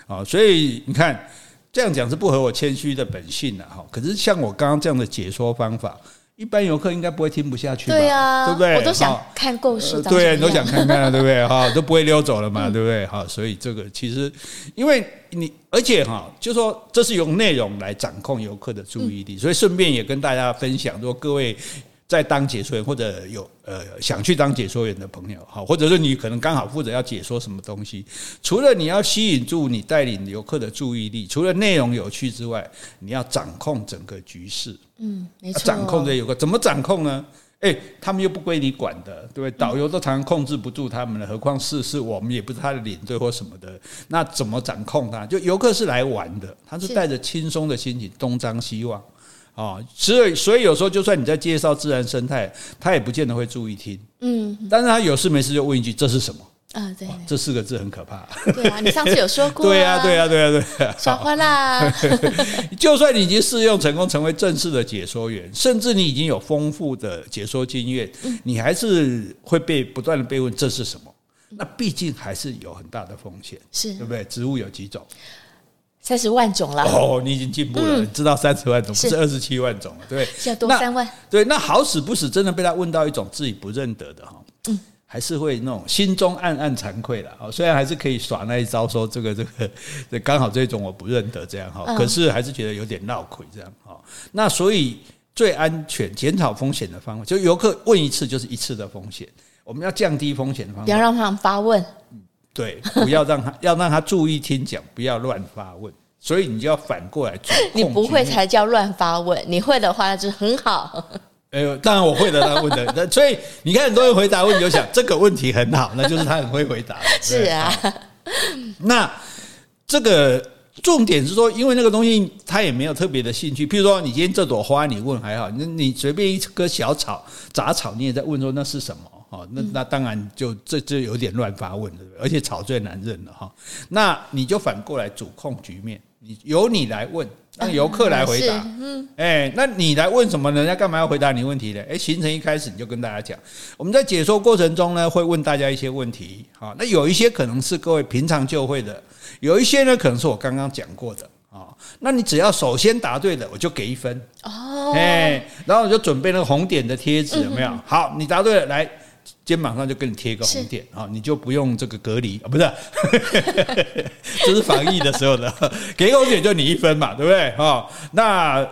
啊，所以你看。这样讲是不合我谦虚的本性的哈。可是像我刚刚这样的解说方法。一般游客应该不会听不下去吧？对啊，对不对？我都想看故事，对，都想看看了，对不对？哈，都不会溜走了嘛，对不对？哈，所以这个其实，因为你，而且哈，就说这是用内容来掌控游客的注意力，所以顺便也跟大家分享，说各位。在当解说员或者有呃想去当解说员的朋友，好，或者是你可能刚好负责要解说什么东西，除了你要吸引住你带领游客的注意力，除了内容有趣之外，你要掌控整个局势。嗯，没错。掌控这游客怎么掌控呢？诶，他们又不归你管的，对不对？导游都常常控制不住他们了，何况是是我们也不是他的领队或什么的，那怎么掌控他？就游客是来玩的，他是带着轻松的心情东张西望。啊，所以所以有时候就算你在介绍自然生态，他也不见得会注意听。嗯，但是他有事没事就问一句：“这是什么？”啊，对，这四个字很可怕。对啊，你上次有说过。对啊，对啊，对啊，对啊。耍花啦！就算你已经试用成功，成为正式的解说员，甚至你已经有丰富的解说经验，你还是会被不断的被问这是什么？那毕竟还是有很大的风险，是对不对？植物有几种？三十万种了哦，你已经进步了，你知道三十万种不是二十七万种了，对，现在多三万。对，那好死不死，真的被他问到一种自己不认得的哈，嗯，还是会那种心中暗暗惭愧了。哦，虽然还是可以耍那一招，说这个这个，这刚好这种我不认得这样哈，可是还是觉得有点闹亏这样哈。那所以最安全、减少风险的方法，就游客问一次就是一次的风险，我们要降低风险的方法，不要让他们发问。对，不要让他 要让他注意听讲，不要乱发问。所以你就要反过来，你不会才叫乱发问，你会的话那就很好。哎呦，当然我会的，他问的。那所以你看很多人回答问题，就想这个问题很好，那就是他很会回答。是啊，那这个重点是说，因为那个东西他也没有特别的兴趣。譬如说，你今天这朵花你问还好，那你随便一棵小草杂草，你也在问说那是什么？哦，那那当然就这这有点乱发问？而且吵最难认了哈。那你就反过来主控局面，你由你来问，让游客来回答。嗯，哎，那你来问什么？人家干嘛要回答你问题呢？哎，行程一开始你就跟大家讲，我们在解说过程中呢，会问大家一些问题。好，那有一些可能是各位平常就会的，有一些呢可能是我刚刚讲过的啊。那你只要首先答对的，我就给一分。哦，哎，然后我就准备那个红点的贴纸，有没有？好，你答对了，来。肩膀上就给你贴一个红点啊，你就不用这个隔离啊，不是，这是防疫的时候的，给红点就你一分嘛，对不对？哈，那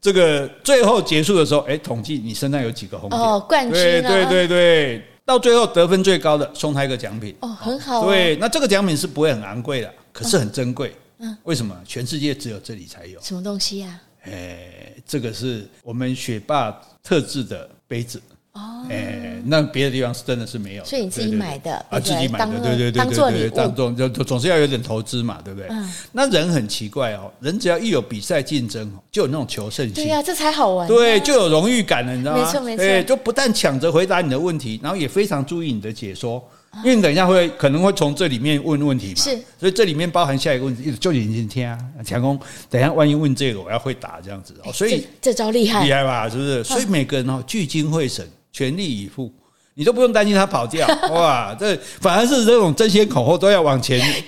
这个最后结束的时候，哎，统计你身上有几个红点。哦，冠军，对对对对，到最后得分最高的送他一个奖品。哦，很好，对，那这个奖品是不会很昂贵的，可是很珍贵，嗯，为什么？全世界只有这里才有，什么东西呀？哎，这个是我们学霸特制的杯子。哦，哎，那别的地方是真的是没有，所以你自己买的啊，自己买的，对对对对对，当中就总是要有点投资嘛，对不对？嗯，那人很奇怪哦，人只要一有比赛竞争，就有那种求胜心，对呀，这才好玩，对，就有荣誉感了，你知道吗？没错没错，对，就不但抢着回答你的问题，然后也非常注意你的解说，因为你等一下会可能会从这里面问问题嘛，是，所以这里面包含下一个问题，就眼睛听啊，强攻，等一下万一问这个，我要会答这样子哦，所以这招厉害，厉害吧？是不是？所以每个人哦，聚精会神。全力以赴，你都不用担心他跑掉 哇！这反而是这种争先恐后都要往前挤，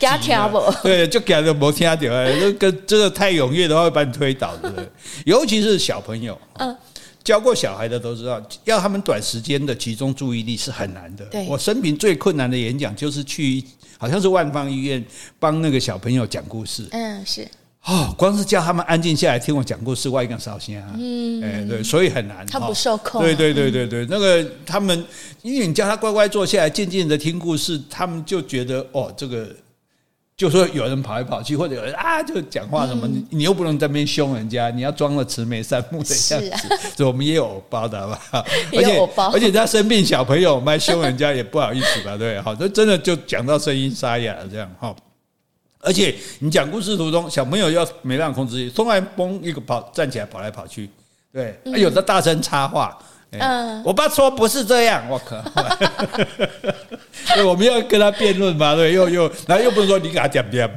对，就给他摩天大楼，这个这个太踊跃的话会把你推倒，对不对？尤其是小朋友，嗯，教过小孩的都知道，要他们短时间的集中注意力是很难的。我生平最困难的演讲就是去，好像是万方医院帮那个小朋友讲故事。嗯，是。哦，光是叫他们安静下来听我讲故事，我一个烧心啊！嗯，哎，对，所以很难。他不受控。对对对对对，那个他们，因为你叫他乖乖坐下来，静静的听故事，他们就觉得哦，这个就说有人跑来跑去，或者有人啊就讲话什么，你又不能在那边凶人家，你要装了慈眉善目的样子。所以我们也有偶包的吧？而且而且他生病，小朋友我们还凶人家也不好意思吧？对，好，这真的就讲到声音沙哑了这样哈。而且你讲故事途中，小朋友要没办法控制，突然嘣一个跑站起来跑来跑去，对，有的大声插话，嗯，我爸说不是这样，我靠，对，我们要跟他辩论嘛，对，又又，然后又不是说你给他讲讲，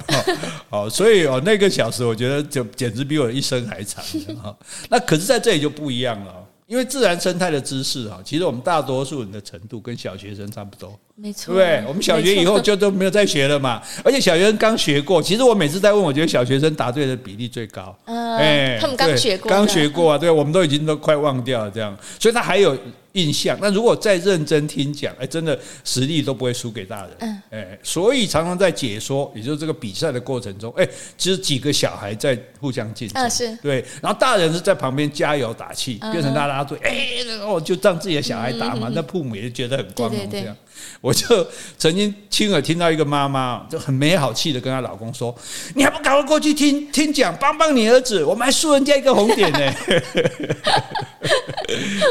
好，所以哦，那个小时我觉得就简直比我一生还长，哈，那可是在这里就不一样了，因为自然生态的知识哈，其实我们大多数人的程度跟小学生差不多。没错，对？我们小学以后就都没有再学了嘛。而且小学生刚学过，其实我每次在问，我觉得小学生答对的比例最高。嗯，哎，他们刚学过，刚学过啊，对，我们都已经都快忘掉了这样，所以他还有。印象，那如果再认真听讲，哎，真的实力都不会输给大人，嗯，哎，所以常常在解说，也就是这个比赛的过程中，哎，其实几个小孩在互相竞争，是对，然后大人是在旁边加油打气，变成啦啦队，哎，哦，就让自己的小孩打嘛，那父母也觉得很光荣这样。我就曾经亲耳听到一个妈妈就很没好气的跟她老公说：“你还不赶快过去听听讲，帮帮你儿子，我们还输人家一个红点呢。”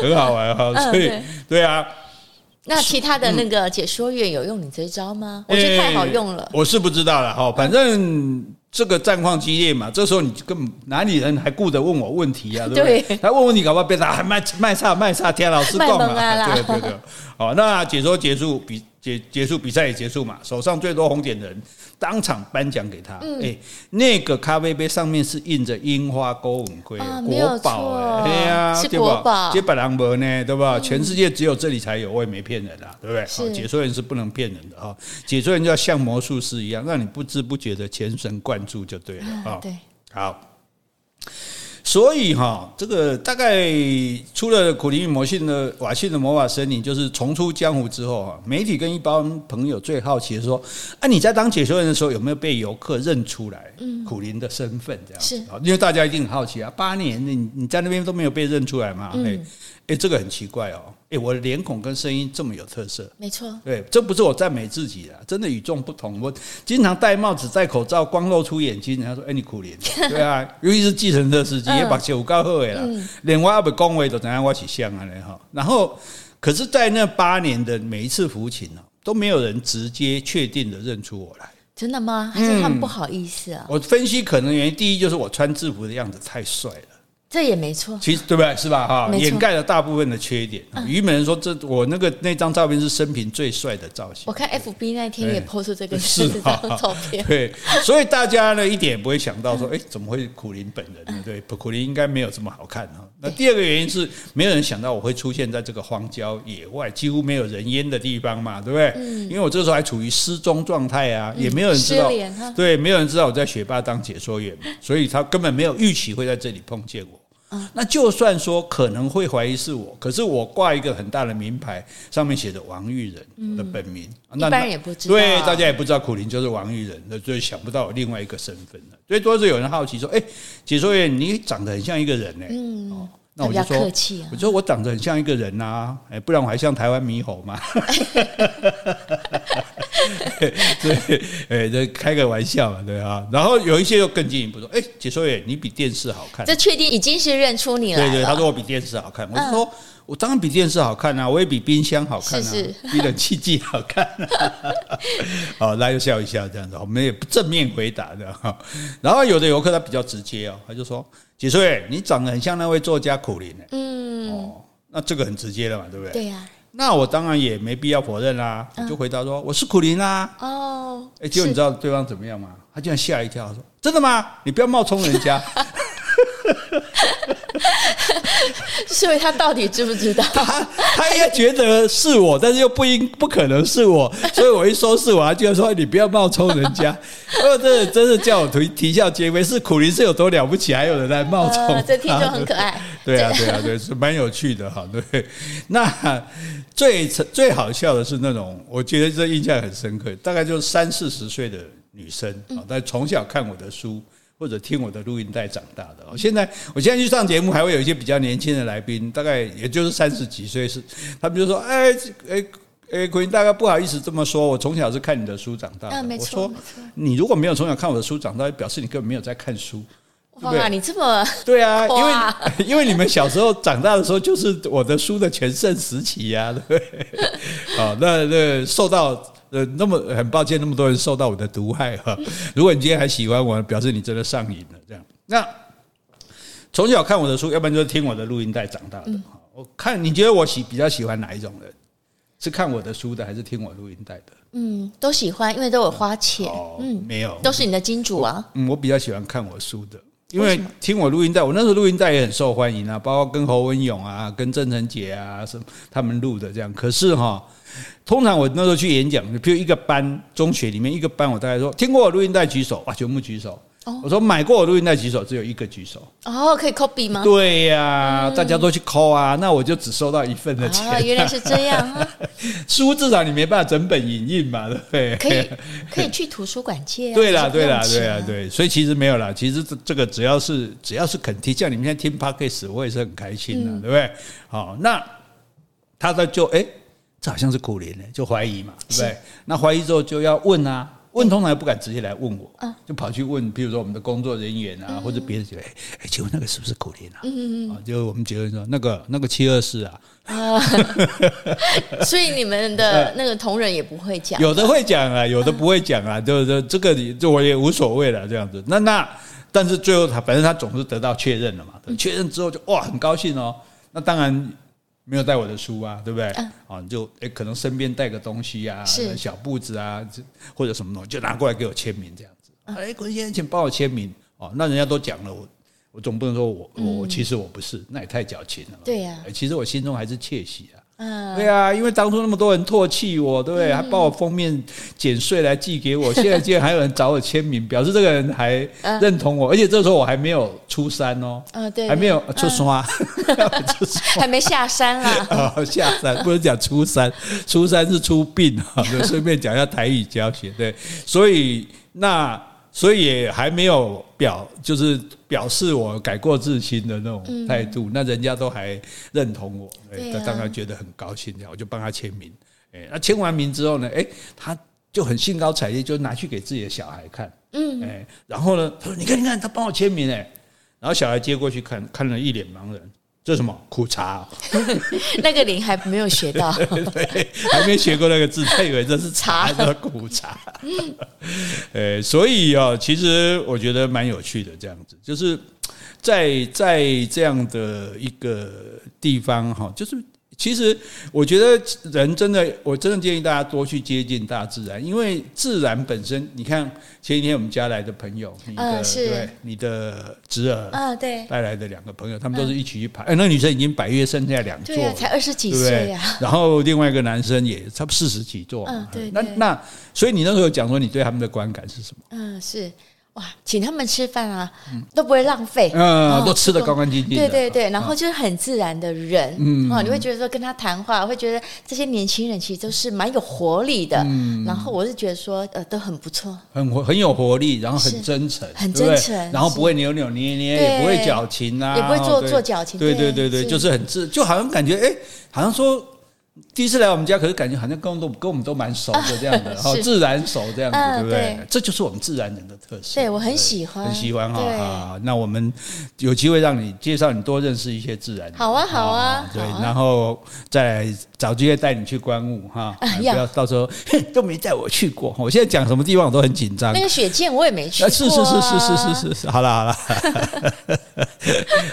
很好玩哈，所以对啊。那其他的那个解说员有用你这一招吗？我觉得太好用了。我是不知道了哈，反正。这个战况激烈嘛，这时候你根本哪里人还顾得问我问题啊？对不对？对他问问题搞不好变成还卖卖差卖差，天老师讲嘛，对对对。好，那解说结束比结结束比赛也结束嘛，手上最多红点的人当场颁奖给他。哎、嗯欸，那个咖啡杯上面是印着樱花勾吻龟，啊、国宝哎，对呀，是国宝，这本郎博呢，对吧？全世界只有这里才有，我也没骗人啊，对不对？好，解说员是不能骗人的哈，解说员就要像魔术师一样，让你不知不觉的全神贯注就对了啊。对，好。所以哈，这个大概出了《苦灵与魔性的瓦信的魔法森林》，就是重出江湖之后哈，媒体跟一帮朋友最好奇的说：啊，你在当解说员的时候，有没有被游客认出来？嗯苦灵的身份这样是，因为大家一定很好奇啊，八年你你在那边都没有被认出来嘛？嗯哎，这个很奇怪哦！哎，我的脸孔跟声音这么有特色，没错。对，这不是我赞美自己啊，真的与众不同。我经常戴帽子、戴口罩，光露出眼睛，人家说：“哎，你苦脸。” 对啊，尤其是计程车司机，也把酒告后尾了，连我也不恭维都怎样我起像啊？哈。然后，可是，在那八年的每一次服勤呢，都没有人直接确定的认出我来。真的吗？还是他们不好意思啊？我分析可能原因，第一就是我穿制服的样子太帅了。这也没错，其实对不对？是吧？哈，掩盖了大部分的缺点。于美人说：“这我那个那张照片是生平最帅的造型。”我看 FB 那天也 po 出这个是这张照片。对，所以大家呢一点也不会想到说：“哎，怎么会苦林本人呢？”对，苦林应该没有这么好看哈。那第二个原因是，没有人想到我会出现在这个荒郊野外、几乎没有人烟的地方嘛，对不对？嗯因为我这时候还处于失踪状态啊，也没有人知道。对，没有人知道我在学霸当解说员，所以他根本没有预期会在这里碰见我。那就算说可能会怀疑是我，可是我挂一个很大的名牌，上面写着王玉仁的本名，嗯、那一般人也不知道，对，大家也不知道苦林就是王玉仁，那就想不到有另外一个身份了。所以多是有人好奇说：“哎，解说员，你长得很像一个人呢。”嗯。那我就说，我说我长得很像一个人呐，哎，不然我还像台湾猕猴吗？对，哎，这开个玩笑嘛，对啊。然后有一些又更进一步说，哎，解说员，你比电视好看。这确定已经是认出你了。对对，他说我比电视好看，我就说我当然比电视好看啊，我也比冰箱好看啊，比冷气机好看。好，大家就笑一笑这样子，我们也不正面回答的哈。然后有的游客他比较直接哦，他就说。几岁？你长得很像那位作家苦苓。嗯，哦，那这个很直接了嘛，对不对？对呀。那我当然也没必要否认啦，我就回答说我是苦林啦。哦，哎，结果你知道对方怎么样吗？他竟然吓一跳，说：“真的吗？你不要冒充人家。” 所以他到底知不知道？他他应该觉得是我，但是又不应不可能是我，所以我一说是我，他居然说你不要冒充人家。哦，这真是叫我啼啼笑皆非。是苦苓是有多了不起，还有人来冒充，呃，这听众很可爱。对啊，对啊，对，是蛮有趣的哈。对，那最最好笑的是那种，我觉得这印象很深刻，大概就是三四十岁的女生啊，但从小看我的书。或者听我的录音带长大的哦，现在我现在去上节目，还会有一些比较年轻的来宾，大概也就是三十几岁，是他们就说：“哎哎哎，苦苓大哥不好意思这么说，我从小是看你的书长大的。”我说：“你如果没有从小看我的书长大，表示你根本没有在看书。”哇，你这么对啊，因为 因为你们小时候长大的时候就是我的书的全盛时期呀，对不对？好，那那受到。呃，那么很抱歉，那么多人受到我的毒害哈。如果你今天还喜欢我，表示你真的上瘾了。这样，那从小看我的书，要不然就是听我的录音带长大的。我看你觉得我喜比较喜欢哪一种人？是看我的书的，还是听我录音带的？嗯，都喜欢，因为都有花钱。嗯，没有，都是你的金主啊。嗯，我比较喜欢看我书的。因为听我录音带，我那时候录音带也很受欢迎啊，包括跟侯文勇啊、跟郑成杰啊什么他们录的这样。可是哈，通常我那时候去演讲，比如一个班中学里面一个班，我大概说听过我录音带举手，哇，全部举手。我说买过我录音带举手，只有一个举手。哦，可以 copy 吗？对呀、啊，大家都去抠啊，那我就只收到一份的钱。啊，原来是这样啊！书至少你没办法整本影印嘛，对不对？可以，可以去图书馆借啊。对啦，对啦，对啦，对。所以其实没有啦，其实这这个只要是只要是肯听，像你们现在听 Podcast，我也是很开心的，对不对？好，那他的就哎，这好像是苦苓呢，就怀疑嘛，对不对？那怀疑之后就要问啊。问通常也不敢直接来问我，就跑去问，比如说我们的工作人员啊，或者别人觉得，哎，请问那个是不是苦苓啊？嗯嗯嗯，就我们结论说，那个那个七二四啊，啊，所以你们的 那个同仁也不会讲，有的会讲啊，有的不会讲啊，就是这个你这我也无所谓了，这样子。那那但是最后他反正他总是得到确认了嘛，确认之后就哇很高兴哦，那当然。没有带我的书啊，对不对？啊，你，就诶、欸，可能身边带个东西啊，小布子啊，或者什么东西，就拿过来给我签名这样子。哎，坤先生，请帮我签名哦。那人家都讲了，我我总不能说我我其实我不是，那也太矫情了。对呀，其实我心中还是窃喜啊。嗯，对啊，因为当初那么多人唾弃我，对不对？还把我封面剪碎来寄给我，现在竟然还有人找我签名，表示这个人还认同我，而且这时候我还没有出山哦，啊，对，还没有 出山，还没下山啦。哦，下山不是讲出山，出山是出殡啊，就顺便讲一下台语教学，对，所以那。所以也还没有表，就是表示我改过自新的那种态度，那人家都还认同我，他当然觉得很高兴，这样我就帮他签名。哎，那签完名之后呢，哎，他就很兴高采烈，就拿去给自己的小孩看。嗯，哎，然后呢，他说：“你看，你看，他帮我签名。”哎，然后小孩接过去看，看了一脸茫然。这什么苦茶？那个零还没有学到，对，还没学过那个字，他以为这是茶，叫苦茶。呃，所以啊，其实我觉得蛮有趣的，这样子，就是在在这样的一个地方哈，就是。其实我觉得人真的，我真的建议大家多去接近大自然，因为自然本身，你看前几天我们家来的朋友，你的对，你的侄儿啊，对，带来的两个朋友，他们都是一起去爬。哎，那女生已经百岳剩下两座，对，才二十几岁呀。然后另外一个男生也差不多四十几座，嗯，对。那那，所以你那时候讲说，你对他们的观感是什么？嗯，是。哇，请他们吃饭啊，都不会浪费，嗯，都吃的干干净净。对对对，然后就是很自然的人，嗯，你会觉得说跟他谈话，会觉得这些年轻人其实都是蛮有活力的，嗯，然后我是觉得说，呃，都很不错，很活，很有活力，然后很真诚，很真诚，然后不会扭扭捏捏，也不会矫情啊，也不会做做矫情，对对对对，就是很自，就好像感觉哎，好像说。第一次来我们家，可是感觉好像跟都跟我们都蛮熟的这样的，好自然熟这样子，对不对？这就是我们自然人的特色。对，我很喜欢，很喜欢哈啊！那我们有机会让你介绍你多认识一些自然。好啊，好啊，对，然后再找机会带你去观物哈，不要到时候都没带我去过。我现在讲什么地方我都很紧张。那个雪见我也没去过。是是是是是是是是，好了好了，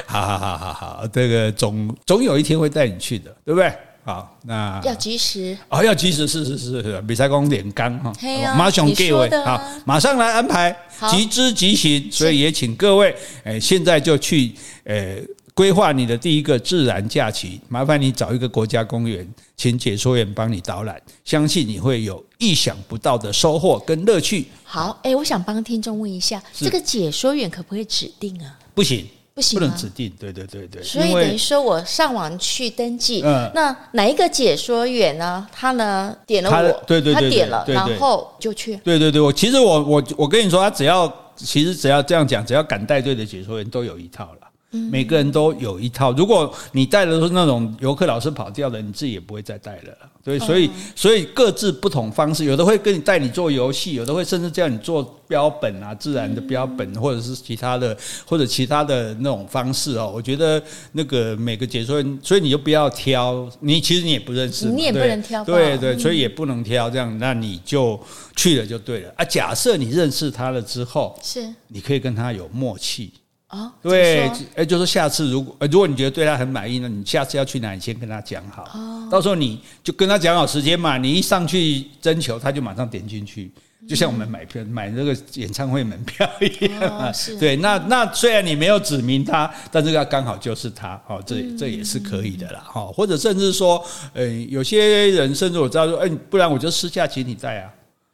好好好好好，这个总总有一天会带你去的，对不对？好，那要及时哦，要及时，是是是是，比赛工点刚哈，马上各位好，马上来安排，即知即行，所以也请各位，诶，现在就去，诶，规划你的第一个自然假期，麻烦你找一个国家公园，请解说员帮你导览，相信你会有意想不到的收获跟乐趣。好，诶，我想帮听众问一下，这个解说员可不可以指定啊？不行。不行，不能指定，对对对对。所以等于说我上网去登记，嗯，那哪一个解说员呢？他呢点了我，对对对，他点了，然后就去。对对对，我其实我我我跟你说，他只要其实只要这样讲，只要敢带队的解说员都有一套了。每个人都有一套，如果你带的是那种游客老是跑掉的，你自己也不会再带了。对，所以所以各自不同方式，有的会跟你带你做游戏，有的会甚至叫你做标本啊，自然的标本，或者是其他的，或者其他的那种方式哦。我觉得那个每个解说员，所以你就不要挑，你其实你也不认识，你也不能挑，对对，所以也不能挑这样，那你就去了就对了啊。假设你认识他了之后，是你可以跟他有默契。哦，对，哎，就说下次如果如果你觉得对他很满意，那你下次要去哪你先跟他讲好。哦，到时候你就跟他讲好时间嘛，你一上去征求，他就马上点进去。就像我们买票买那个演唱会门票一样 啊，对，那那虽然你没有指明他，但是他刚好就是他，哦，这这也是可以的啦，哈，或者甚至说，呃，有些人甚至我知道说，哎，不然我就私下请你带啊。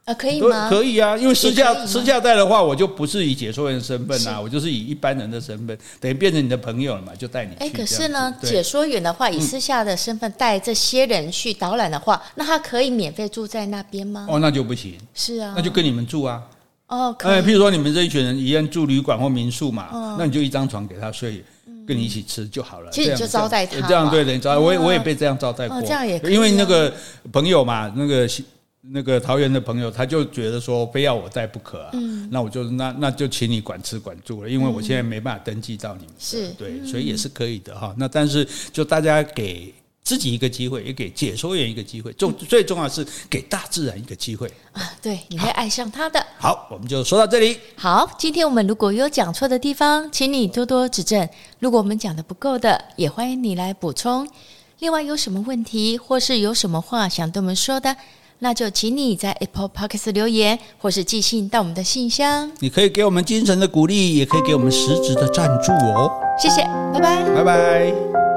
啊，可以吗？可以啊，因为私下私下带的话，我就不是以解说员身份啊，我就是以一般人的身份，等于变成你的朋友了嘛，就带你去。哎，可是呢，解说员的话，以私下的身份带这些人去导览的话，那他可以免费住在那边吗？哦，那就不行。是啊，那就跟你们住啊。哦，哎，譬如说你们这一群人一样住旅馆或民宿嘛，那你就一张床给他睡，跟你一起吃就好了。其实你就招待他，这样对的，招待我也我也被这样招待过，这样也可以。因为那个朋友嘛，那个。那个桃园的朋友，他就觉得说非要我带不可啊，嗯、那我就那那就请你管吃管住了，因为我现在没办法登记到你们，是对，所以也是可以的哈。那但是就大家给自己一个机会，也给解说员一个机会，重最重要是给大自然一个机会啊，对，你会爱上它的。好，我们就说到这里。好，今天我们如果有讲错的地方，请你多多指正；如果我们讲的不够的，也欢迎你来补充。另外，有什么问题或是有什么话想对我们说的？那就请你在 Apple Podcast 留言，或是寄信到我们的信箱。你可以给我们精神的鼓励，也可以给我们实质的赞助哦。谢谢，拜拜，拜拜。